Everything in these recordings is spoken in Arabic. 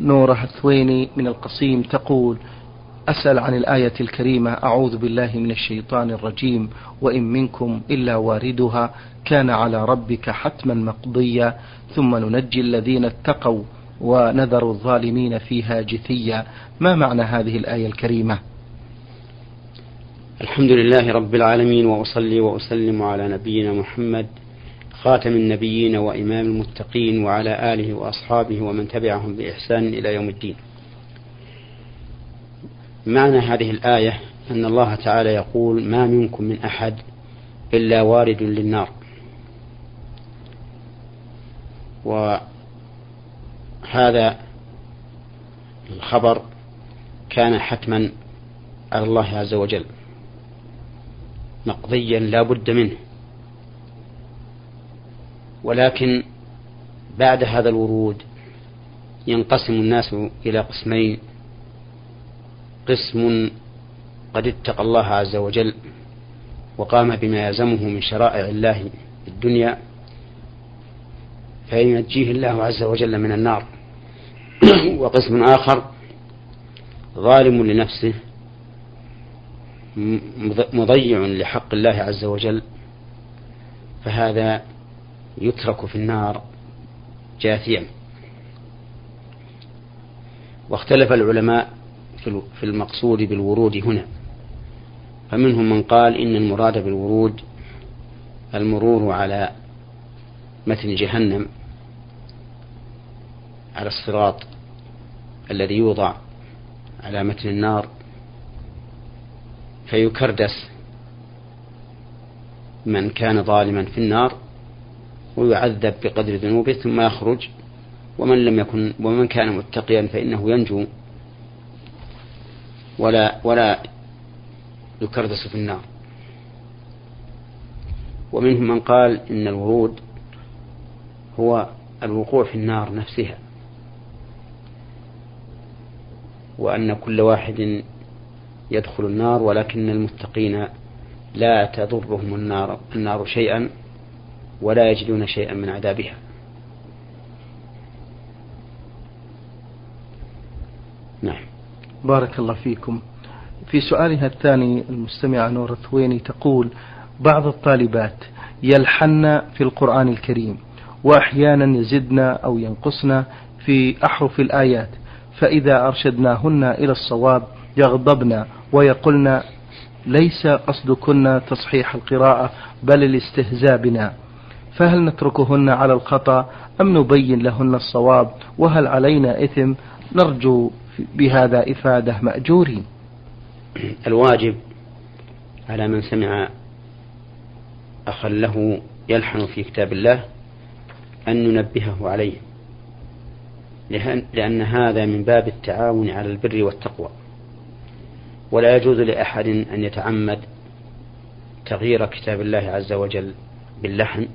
نورة الثويني من القصيم تقول أسأل عن الآية الكريمة أعوذ بالله من الشيطان الرجيم وإن منكم إلا واردها كان على ربك حتما مقضيا ثم ننجي الذين اتقوا ونذر الظالمين فيها جثيا. ما معنى هذه الآية الكريمة؟ الحمد لله رب العالمين وأصلي وأسلم على نبينا محمد خاتم النبيين وإمام المتقين وعلى آله وأصحابه ومن تبعهم بإحسان إلى يوم الدين. معنى هذه الآية أن الله تعالى يقول ما منكم من أحد إلا وارد للنار. وهذا الخبر كان حتما على الله عز وجل مقضيا لا بد منه. ولكن بعد هذا الورود ينقسم الناس إلى قسمين. قسم قد اتقى الله عز وجل وقام بما يلزمه من شرائع الله في الدنيا فينجيه الله عز وجل من النار. وقسم آخر ظالم لنفسه مضيع لحق الله عز وجل. فهذا يترك في النار جاثيا. واختلف العلماء في المقصود بالورود هنا. فمنهم من قال إن المراد بالورود المرور على متن جهنم على الصراط الذي يوضع على متن النار فيكردس من كان ظالما في النار. ويعذب بقدر ذنوبه ثم يخرج. ومن لم يكن ومن كان متقيا فإنه ينجو. ولا ولا يكردس في النار. ومنهم من قال إن الورود هو الوقوع في النار نفسها. وأن كل واحد يدخل النار ولكن المتقين لا تضرهم النار النار شيئا. ولا يجدون شيئا من عذابها. نعم. بارك الله فيكم. في سؤالها الثاني المستمعة نور الثويني تقول بعض الطالبات يلحن في القرآن الكريم وأحيانا يزدن أو ينقصن في أحرف الآيات فإذا أرشدناهن إلى الصواب يغضبن ويقولن ليس قصدكن تصحيح القراءة بل الاستهزاء بنا فهل نتركهن على الخطأ أم نبين لهن الصواب وهل علينا إثم نرجو بهذا إفادة مأجورين؟ الواجب على من سمع أخا له يلحن في كتاب الله أن ننبهه عليه لأن هذا من باب التعاون على البر والتقوى. ولا يجوز لأحد أن يتعمد تغيير كتاب الله عز وجل باللحن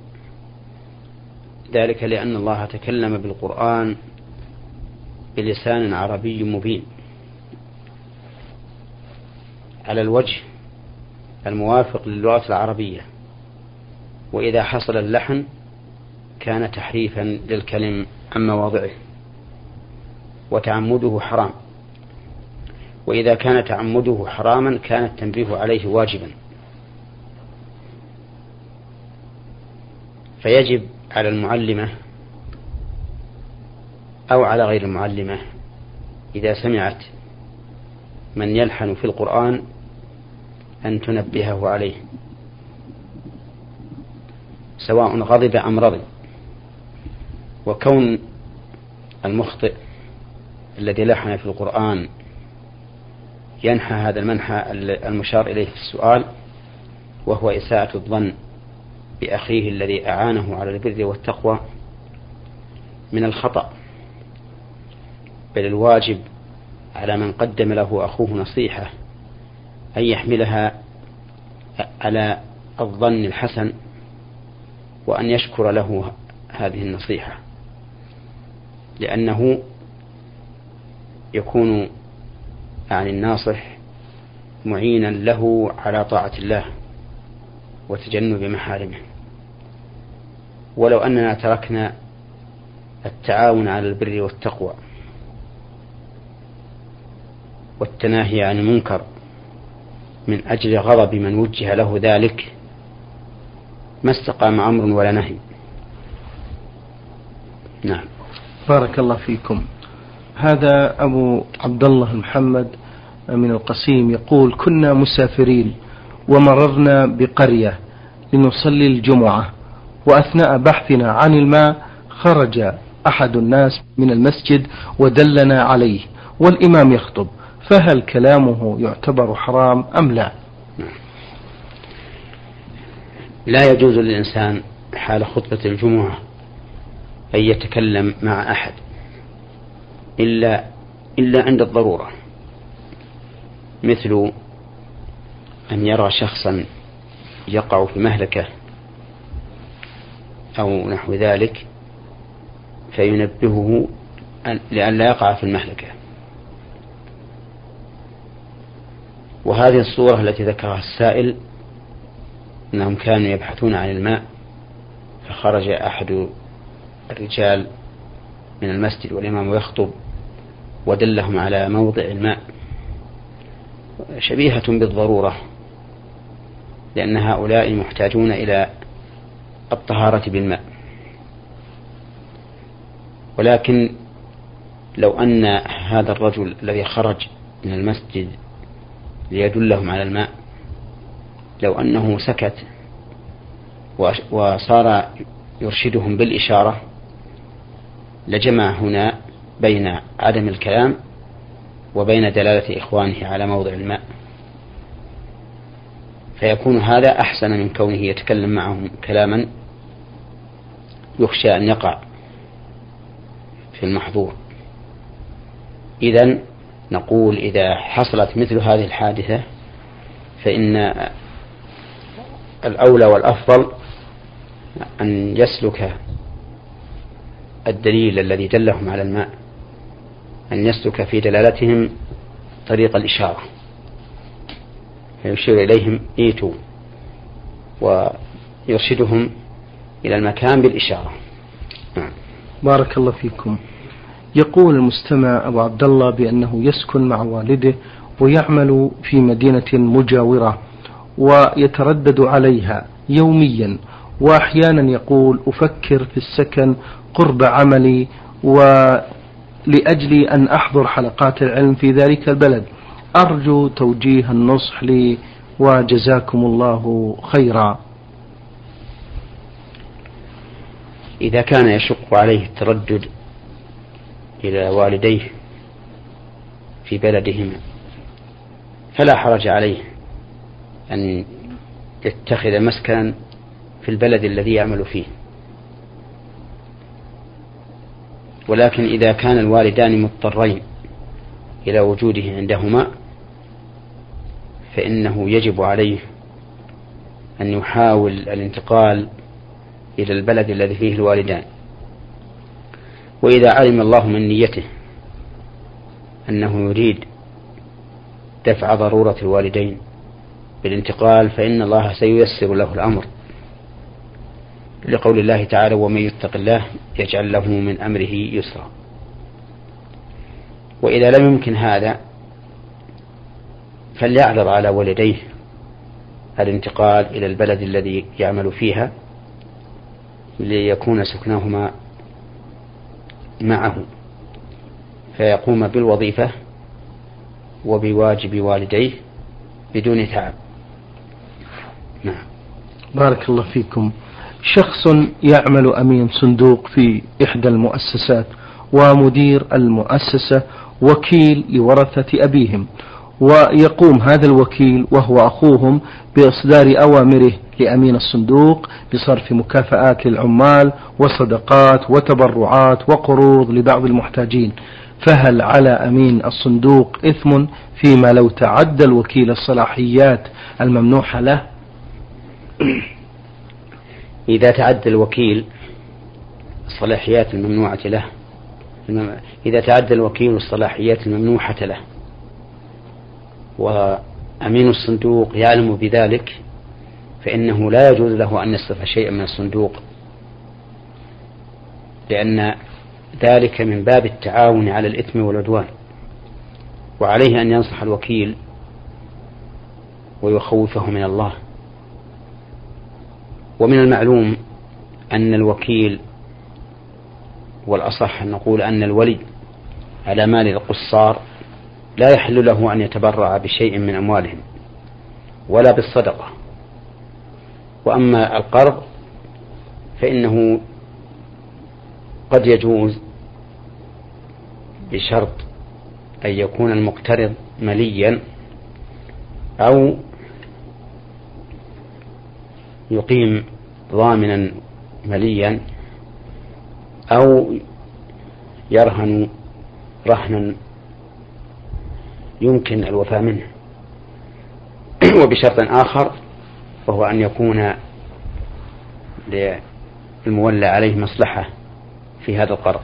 ذلك لأن الله تكلم بالقرآن بلسان عربي مبين. على الوجه الموافق للغة العربية. وإذا حصل اللحن كان تحريفا للكلم عن مواضعه. وتعمده حرام. وإذا كان تعمده حراما كان التنبيه عليه واجبا. فيجب على المعلمة أو على غير المعلمة إذا سمعت من يلحن في القرآن أن تنبهه عليه سواء غضب أم رضي. وكون المخطئ الذي لحن في القرآن ينحى هذا المنحى المشار إليه في السؤال وهو إساءة الظن. بأخيه الذي أعانه على البر والتقوى من الخطأ. بل الواجب على من قدم له أخوه نصيحة أن يحملها على الظن الحسن وأن يشكر له هذه النصيحة لأنه يكون يعني الناصح معينا له على طاعة الله وتجنب محارمه. ولو أننا تركنا التعاون على البر والتقوى والتناهي عن المنكر من أجل غضب من وجه له ذلك ما استقام أمر ولا نهي. نعم. بارك الله فيكم. هذا أبو عبد الله محمد من القسيم يقول كنا مسافرين ومررنا بقرية لنصلي الجمعة وأثناء بحثنا عن الماء خرج أحد الناس من المسجد ودلنا عليه والإمام يخطب فهل كلامه يعتبر حرام أم لا؟ لا يجوز للإنسان حال خطبة الجمعة أن يتكلم مع أحد إلا إلا عند الضرورة مثل أن يرى شخصا يقع في مهلكة أو نحو ذلك فينبهه لئلا يقع في المهلكة. وهذه الصورة التي ذكرها السائل أنهم كانوا يبحثون عن الماء فخرج أحد الرجال من المسجد والإمام يخطب ودلهم على موضع الماء شبيهة بالضرورة لأن هؤلاء محتاجون إلى الطهارة بالماء. ولكن لو أن هذا الرجل الذي خرج من المسجد ليدلهم على الماء لو أنه سكت وصار يرشدهم بالإشارة لجمع هنا بين عدم الكلام وبين دلالة إخوانه على موضع الماء. فيكون هذا أحسن من كونه يتكلم معهم كلاما يخشى أن يقع في المحظور. إذا نقول إذا حصلت مثل هذه الحادثة فإن الأولى والأفضل أن يسلك الدليل الذي دلهم على الماء أن يسلك في دلالتهم طريق الإشارة فيشير إليهم إيتوا ويرشدهم إلى المكان بالإشارة. نعم. بارك الله فيكم. يقول المستمع أبو عبد الله بأنه يسكن مع والده ويعمل في مدينة مجاورة ويتردد عليها يوميا وأحيانا يقول أفكر في السكن قرب عملي ولأجل أن أحضر حلقات العلم في ذلك البلد. أرجو توجيه النصح لي وجزاكم الله خيرا. إذا كان يشق عليه التردد إلى والديه في بلدهما فلا حرج عليه أن يتخذ مسكنا في البلد الذي يعمل فيه. ولكن إذا كان الوالدان مضطرين إلى وجوده عندهما فإنه يجب عليه أن يحاول الانتقال إلى البلد الذي فيه الوالدان. وإذا علم الله من نيته أنه يريد دفع ضرورة الوالدين بالانتقال فإن الله سييسر له الأمر. لقول الله تعالى ومن يتق الله يجعل له من أمره يسرا. وإذا لم يمكن هذا فليعرض على والديه الانتقال إلى البلد الذي يعمل فيها ليكون سكنهما معه. فيقوم بالوظيفة وبواجب والديه بدون تعب. نعم. بارك الله فيكم. شخص يعمل أمين صندوق في إحدى المؤسسات ومدير المؤسسة وكيل لورثة أبيهم. ويقوم هذا الوكيل وهو أخوهم بإصدار أوامره لأمين الصندوق بصرف مكافآت للعمال وصدقات وتبرعات وقروض لبعض المحتاجين. فهل على أمين الصندوق إثم فيما لو تعدى الوكيل الصلاحيات الممنوحة له؟ إذا تعدى الوكيل الصلاحيات الممنوعة له إذا تعدى الوكيل الصلاحيات الممنوحة له. وأمين الصندوق يعلم بذلك فإنه لا يجوز له أن يصرف شيئا من الصندوق لأن ذلك من باب التعاون على الإثم والعدوان وعليه أن ينصح الوكيل ويخوفه من الله. ومن المعلوم أن الوكيل والأصح أن نقول أن الولي على مال القصار لا يحل له أن يتبرع بشيء من أموالهم ولا بالصدقة. وأما القرض فإنه قد يجوز بشرط أن يكون المقترض مليا أو يقيم ضامنا مليا أو يرهن رهنا يمكن الوفاء منه. وبشرط آخر وهو أن يكون للمولى عليه مصلحة في هذا القرض.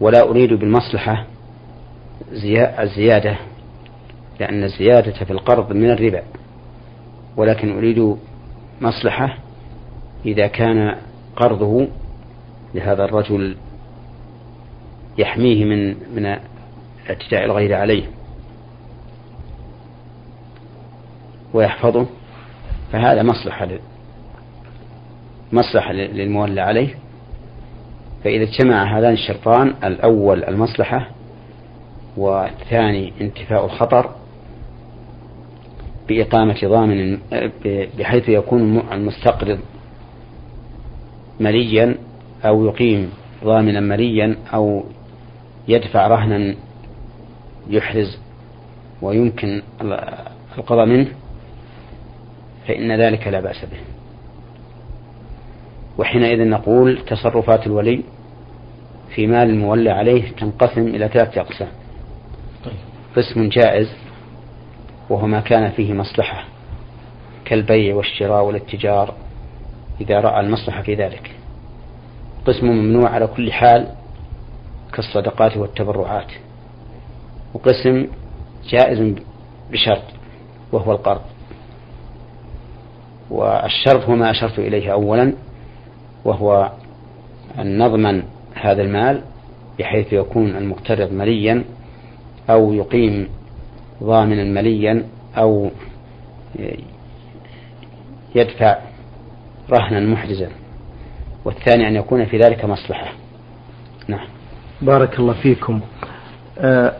ولا أريد بالمصلحة الزيادة لأن الزيادة في القرض من الربا. ولكن أريد مصلحة إذا كان قرضه لهذا الرجل يحميه من من اعتداء الغير عليه. ويحفظه. فهذا مصلحة مصلحة للمولى عليه. فإذا اجتمع هذان الشرطان الأول المصلحة والثاني انتفاء الخطر بإقامة ضامن بحيث يكون المستقرض مليا أو يقيم ضامنا مليا أو يدفع رهنا يحرز ويمكن القضاء منه فإن ذلك لا بأس به. وحينئذ نقول تصرفات الولي في مال المولى عليه تنقسم إلى ثلاثة أقسام. قسم جائز وهو ما كان فيه مصلحة كالبيع والشراء والاتجار إذا رأى المصلحة في ذلك. قسم ممنوع على كل حال كالصدقات والتبرعات. وقسم جائز بشرط وهو القرض. والشرط هو ما أشرت إليه أولا وهو أن نضمن هذا المال بحيث يكون المقترض مليا أو يقيم ضامنا مليا أو يدفع رهنا محجزا. والثاني أن يكون في ذلك مصلحة. نعم. بارك الله فيكم. آه،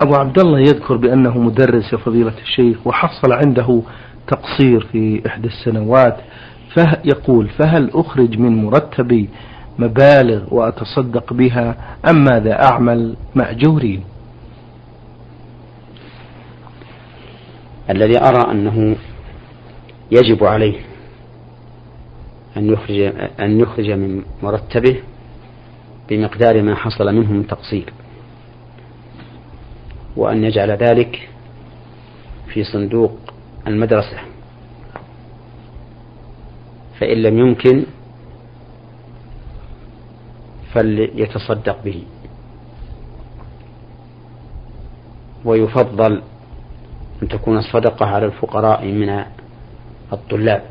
أبو عبد الله يذكر بأنه مدرس يا فضيلة الشيخ وحصل عنده تقصير في إحدى السنوات فيقول فهل أخرج من مرتبي مبالغ وأتصدق بها أم ماذا أعمل مأجورين الذي أرى أنه يجب عليه أن يخرج أن يخرج من مرتبه بمقدار ما حصل منه من تقصير. وأن يجعل ذلك في صندوق المدرسة. فإن لم يمكن فليتصدق به. ويفضل أن تكون الصدقة على الفقراء من الطلاب.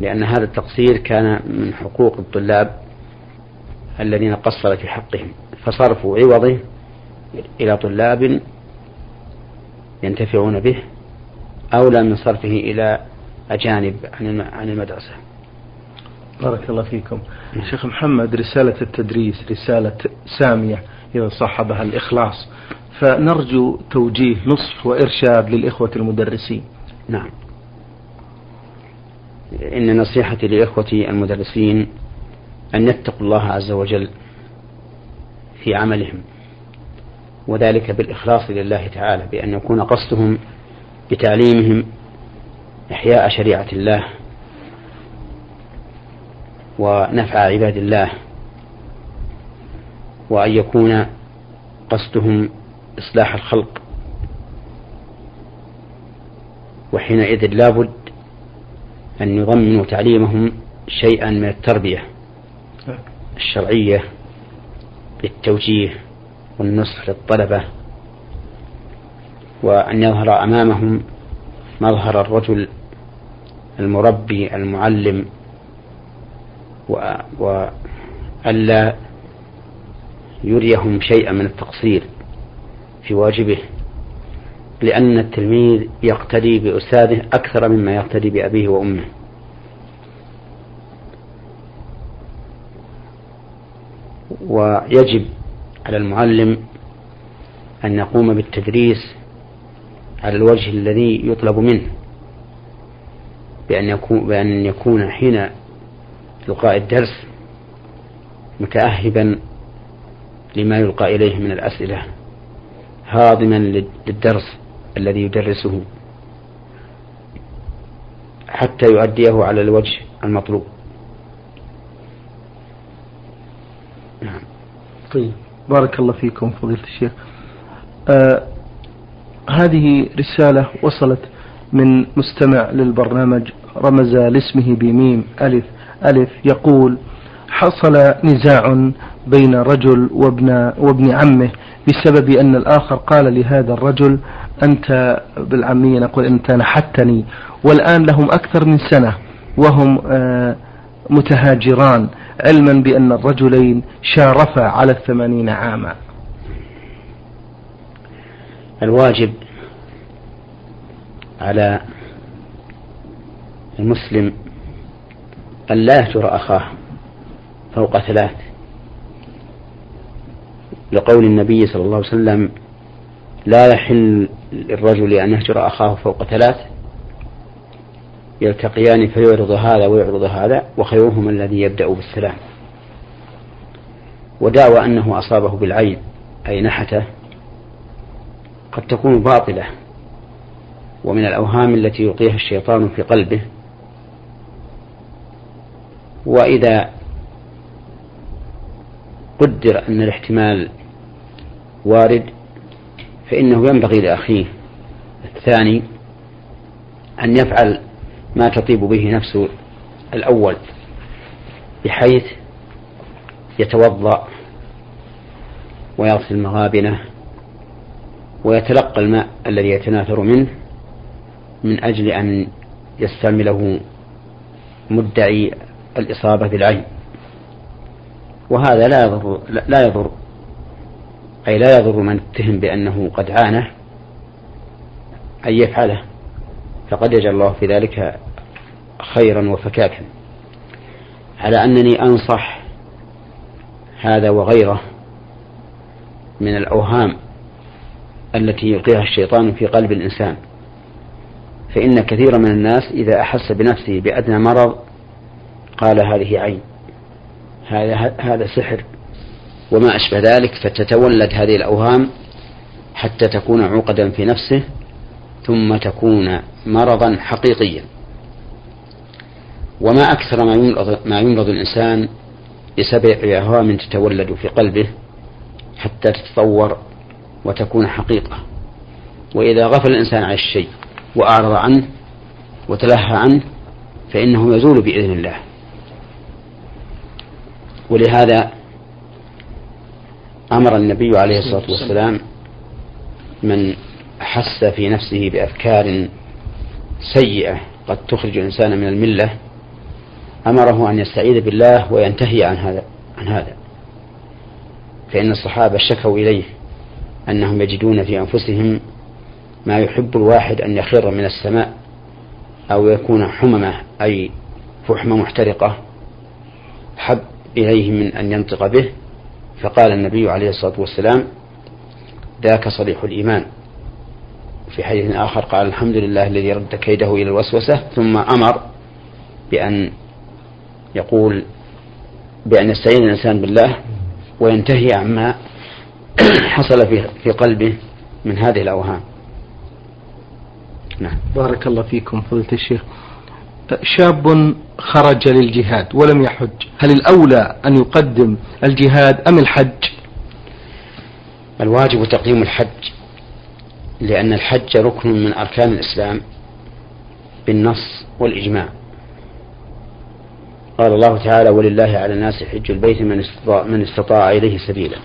لأن هذا التقصير كان من حقوق الطلاب الذين قصر في حقهم. فصرف عوضه إلى طلاب ينتفعون به أولى من صرفه إلى أجانب عن المدرسة. بارك الله فيكم. شيخ محمد رسالة التدريس رسالة سامية إذا صاحبها الإخلاص. فنرجو توجيه نصح وإرشاد للإخوة المدرسين. نعم. إن نصيحتي لإخوتي المدرسين أن يتقوا الله عز وجل في عملهم. وذلك بالإخلاص لله تعالى بأن يكون قصدهم بتعليمهم إحياء شريعة الله ونفع عباد الله وأن يكون قصدهم إصلاح الخلق. وحينئذ لابد أن يضمنوا تعليمهم شيئا من التربية الشرعية للتوجيه والنصح للطلبة وأن يظهر أمامهم مظهر الرجل المربي المعلم وألا يريهم شيئا من التقصير في واجبه لأن التلميذ يقتدي بأستاذه أكثر مما يقتدي بأبيه وأمه. ويجب على المعلم أن يقوم بالتدريس على الوجه الذي يطلب منه بأن يكون بأن يكون حين إلقاء الدرس متأهبا لما يلقى إليه من الأسئلة هاضما للدرس الذي يدرسه حتى يؤديه على الوجه المطلوب. نعم. طيب. بارك الله فيكم فضيلة الشيخ. آه هذه رسالة وصلت من مستمع للبرنامج رمز لاسمه بميم ألف ألف يقول حصل نزاع بين رجل وابن وابن عمه بسبب أن الآخر قال لهذا الرجل أنت بالعامية نقول أنت نحتني والآن لهم أكثر من سنة وهم آه، متهاجران علما بأن الرجلين شارفا على الثمانين عاما. الواجب على المسلم أن لا يهجر أخاه فوق ثلاث. لقول النبي صلى الله عليه وسلم لا يحل للرجل أن يهجر أخاه فوق ثلاث. يلتقيان فيعرض هذا ويعرض هذا وخيرهما الذي يبدأ بالسلام. ودعوى أنه أصابه بالعين أي نحته قد تكون باطلة ومن الأوهام التي يلقيها الشيطان في قلبه. وإذا قدر أن الاحتمال وارد فإنه ينبغي لأخيه الثاني أن يفعل ما تطيب به نفسه الأول بحيث يتوضأ ويغسل مغابنه ويتلقى الماء الذي يتناثر منه من أجل أن يستعمله مدعي الإصابة بالعين. وهذا لا يضر لا يضر أي لا يضر من اتهم بأنه قد عانى أن يفعله. فقد يجعل الله في ذلك خيرا وفكاكا. على أنني أنصح هذا وغيره من الأوهام التي يلقيها الشيطان في قلب الإنسان. فإن كثيرا من الناس إذا أحس بنفسه بأدنى مرض قال هذه عين هذا هذا سحر وما أشبه ذلك فتتولد هذه الأوهام حتى تكون عقدا في نفسه ثم تكون مرضا حقيقيا. وما أكثر ما يمرض, ما يمرض الإنسان بسبب أوهام تتولد في قلبه حتى تتطور وتكون حقيقة. وإذا غفل الإنسان عن الشيء وأعرض عنه وتلهى عنه فإنه يزول بإذن الله. ولهذا أمر النبي عليه الصلاة والسلام من أحس في نفسه بأفكار سيئة قد تخرج الإنسان من الملة أمره أن يستعيذ بالله وينتهي عن هذا عن هذا. فإن الصحابة شكوا إليه أنهم يجدون في أنفسهم ما يحب الواحد أن يخر من السماء أو يكون حممة أي فحمة محترقة. حب إليه من أن ينطق به. فقال النبي عليه الصلاة والسلام ذاك صريح الإيمان. في حديث آخر قال الحمد لله الذي رد كيده إلى الوسوسة ثم أمر بأن يقول بأن يستعين الإنسان بالله وينتهي عما حصل في في قلبه من هذه الأوهام. نعم. بارك الله فيكم فضيلة الشيخ. شاب خرج للجهاد ولم يحج هل الأولى أن يقدم الجهاد أم الحج؟ الواجب تقديم الحج لأن الحج ركن من أركان الإسلام بالنص والإجماع. قال الله تعالى ولله على الناس حج البيت من استطاع, من استطاع إليه سبيلا.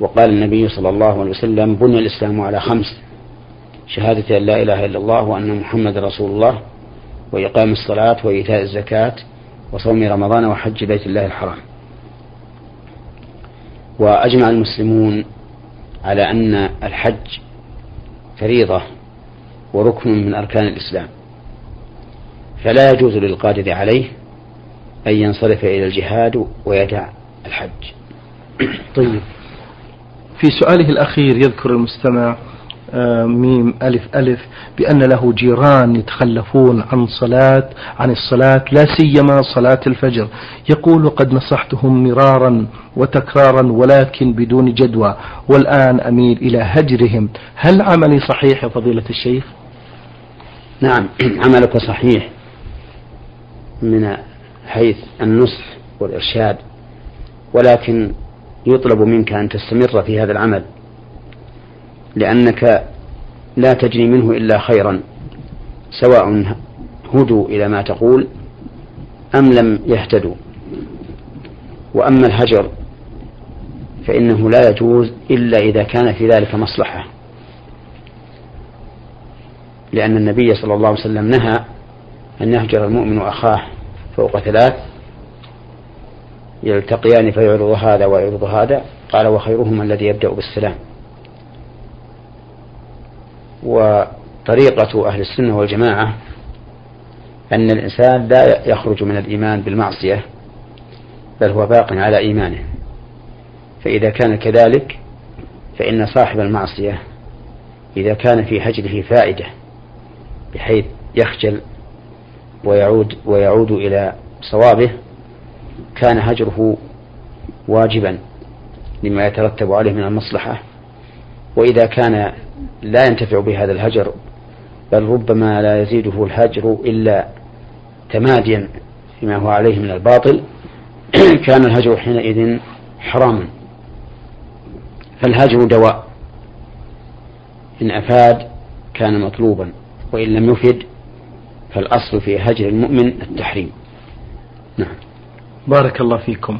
وقال النبي صلى الله عليه وسلم بني الإسلام على خمس شهادة أن لا إله إلا الله وأن محمد رسول الله وإقام الصلاة وإيتاء الزكاة وصوم رمضان وحج بيت الله الحرام. وأجمع المسلمون على أن الحج فريضة وركن من أركان الإسلام فلا يجوز للقادر عليه أن ينصرف إلى الجهاد ويدع الحج. طيب. في سؤاله الأخير يذكر المستمع آه، ميم ألف ألف بأن له جيران يتخلفون عن صلاة عن الصلاة لا سيما صلاة الفجر. يقول قد نصحتهم مرارا وتكرارا ولكن بدون جدوى. والآن أميل إلى هجرهم. هل عملي صحيح يا فضيلة الشيخ؟ نعم عملك صحيح. من حيث النصح والإرشاد ولكن يطلب منك أن تستمر في هذا العمل لأنك لا تجني منه إلا خيرا سواء هدوا إلى ما تقول أم لم يهتدوا. وأما الهجر فإنه لا يجوز إلا إذا كان في ذلك مصلحة لأن النبي صلى الله عليه وسلم نهى أن يهجر المؤمن أخاه فوق ثلاث يلتقيان فيعرض هذا ويعرض هذا. قال وخيرهما الذي يبدأ بالسلام. وطريقة أهل السنة والجماعة أن الإنسان لا يخرج من الإيمان بالمعصية بل هو باق على إيمانه. فإذا كان كذلك فإن صاحب المعصية إذا كان في هجره فائدة بحيث يخجل ويعود ويعود إلى صوابه كان هجره واجبا لما يترتب عليه من المصلحة. وإذا كان لا ينتفع بهذا الهجر بل ربما لا يزيده الهجر إلا تماديا فيما هو عليه من الباطل كان الهجر حينئذ حراما فالهجر دواء. إن أفاد كان مطلوبا وإن لم يفد فالأصل في هجر المؤمن التحريم. نعم. بارك الله فيكم.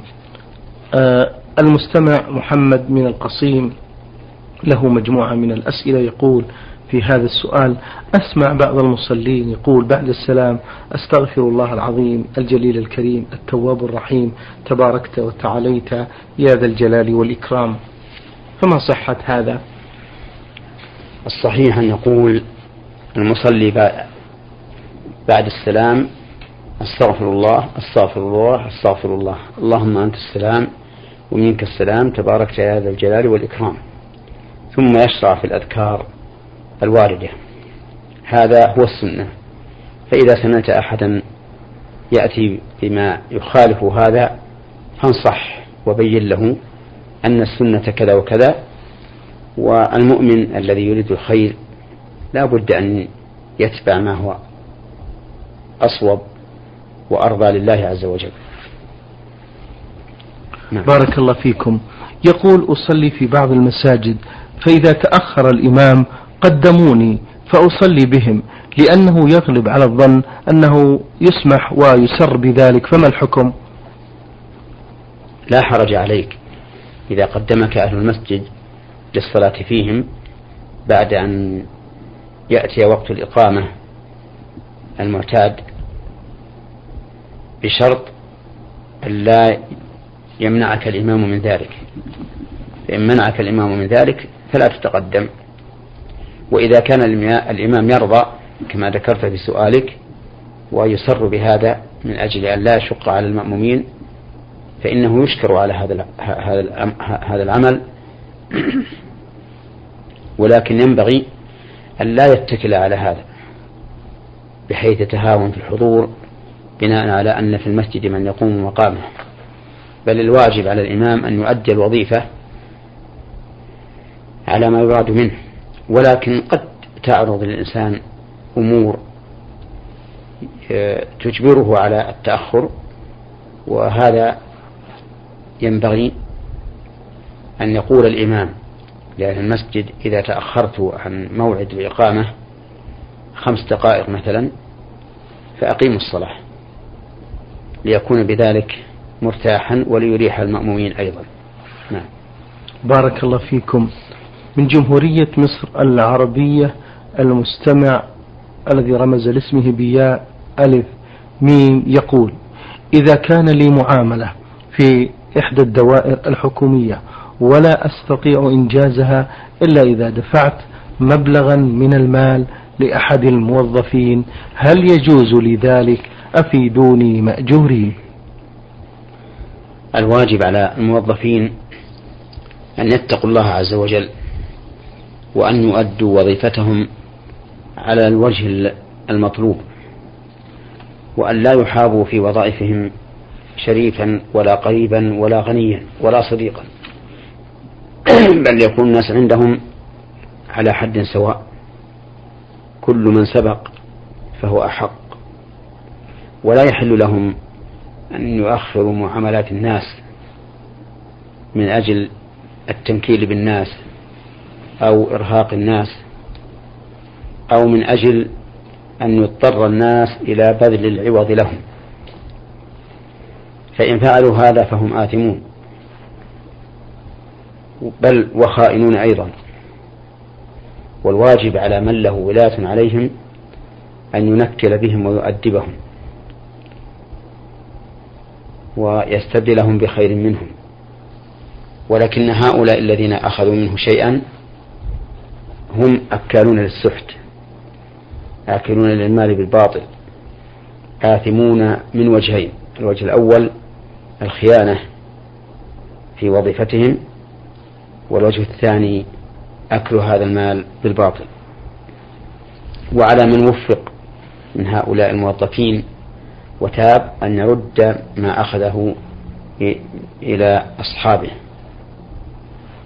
آه المستمع محمد من القصيم له مجموعة من الأسئلة يقول في هذا السؤال أسمع بعض المصلين يقول بعد السلام أستغفر الله العظيم الجليل الكريم التواب الرحيم تباركت وتعاليت يا ذا الجلال والإكرام. فما صحة هذا؟ الصحيح أن يقول المصلي بعد السلام استغفر الله استغفر الله استغفر الله اللهم أنت السلام ومنك السلام تباركت يا ذا الجلال والإكرام. ثم يشرع في الأذكار الواردة. هذا هو السنة. فإذا سمعت أحدا يأتي بما يخالف هذا فانصح وبين له أن السنة كذا وكذا والمؤمن الذي يريد الخير لا بد أن يتبع ما هو أصوب وأرضى لله عز وجل. نعم. بارك الله فيكم. يقول أصلي في بعض المساجد فإذا تأخر الإمام قدموني فأصلي بهم لأنه يغلب على الظن أنه يسمح ويسر بذلك. فما الحكم؟ لا حرج عليك. إذا قدمك أهل المسجد للصلاة فيهم بعد أن يأتي وقت الإقامة المعتاد بشرط أن لا يمنعك الإمام من ذلك. فإن منعك الإمام من ذلك فلا تتقدم. وإذا كان الإمام يرضى كما ذكرت في سؤالك ويسر بهذا من أجل أن لا يشق على المأمومين فإنه يشكر على هذا هذا العمل. ولكن ينبغي أن لا يتكل على هذا بحيث يتهاون في الحضور بناء على أن في المسجد من يقوم مقامه. بل الواجب على الإمام أن يؤدي الوظيفة على ما يراد منه. ولكن قد تعرض للإنسان أمور آه، تجبره على التأخر وهذا ينبغي أن يقول الإمام لأهل المسجد إذا تأخرت عن موعد الإقامة خمس دقائق مثلا فأقيموا الصلاة. ليكون بذلك مرتاحا وليريح المأمومين أيضا. نعم. بارك الله فيكم. من جمهورية مصر العربية المستمع الذي رمز لاسمه بياء ألف ميم يقول إذا كان لي معاملة في إحدى الدوائر الحكومية ولا أستطيع إنجازها إلا إذا دفعت مبلغا من المال لأحد الموظفين هل يجوز لي ذلك أفيدوني مأجورين الواجب على الموظفين أن يتقوا الله عز وجل وأن يؤدوا وظيفتهم على الوجه المطلوب وأن لا يحابوا في وظائفهم شريفا ولا قريبا ولا غنيا ولا صديقا بل يكون الناس عندهم على حد سواء. كل من سبق فهو أحق. ولا يحل لهم أن يؤخروا معاملات الناس من أجل التنكيل بالناس أو إرهاق الناس أو من أجل أن يضطر الناس إلى بذل العوض لهم. فإن فعلوا هذا فهم آثمون. بل وخائنون أيضا. والواجب على من له ولاة عليهم أن ينكل بهم ويؤدبهم. ويستبدلهم بخير منهم. ولكن هؤلاء الذين أخذوا منه شيئا هم أكالون للسحت آكلون للمال بالباطل آثمون من وجهين الوجه الأول الخيانة في وظيفتهم والوجه الثاني أكل هذا المال بالباطل. وعلى من وفق من هؤلاء الموظفين وتاب أن يرد ما أخذه إلى أصحابه.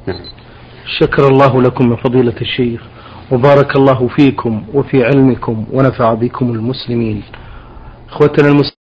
نعم. شكر الله لكم من فضيلة الشيخ. وبارك الله فيكم وفي علمكم ونفع بكم المسلمين. إخوتنا المسلمين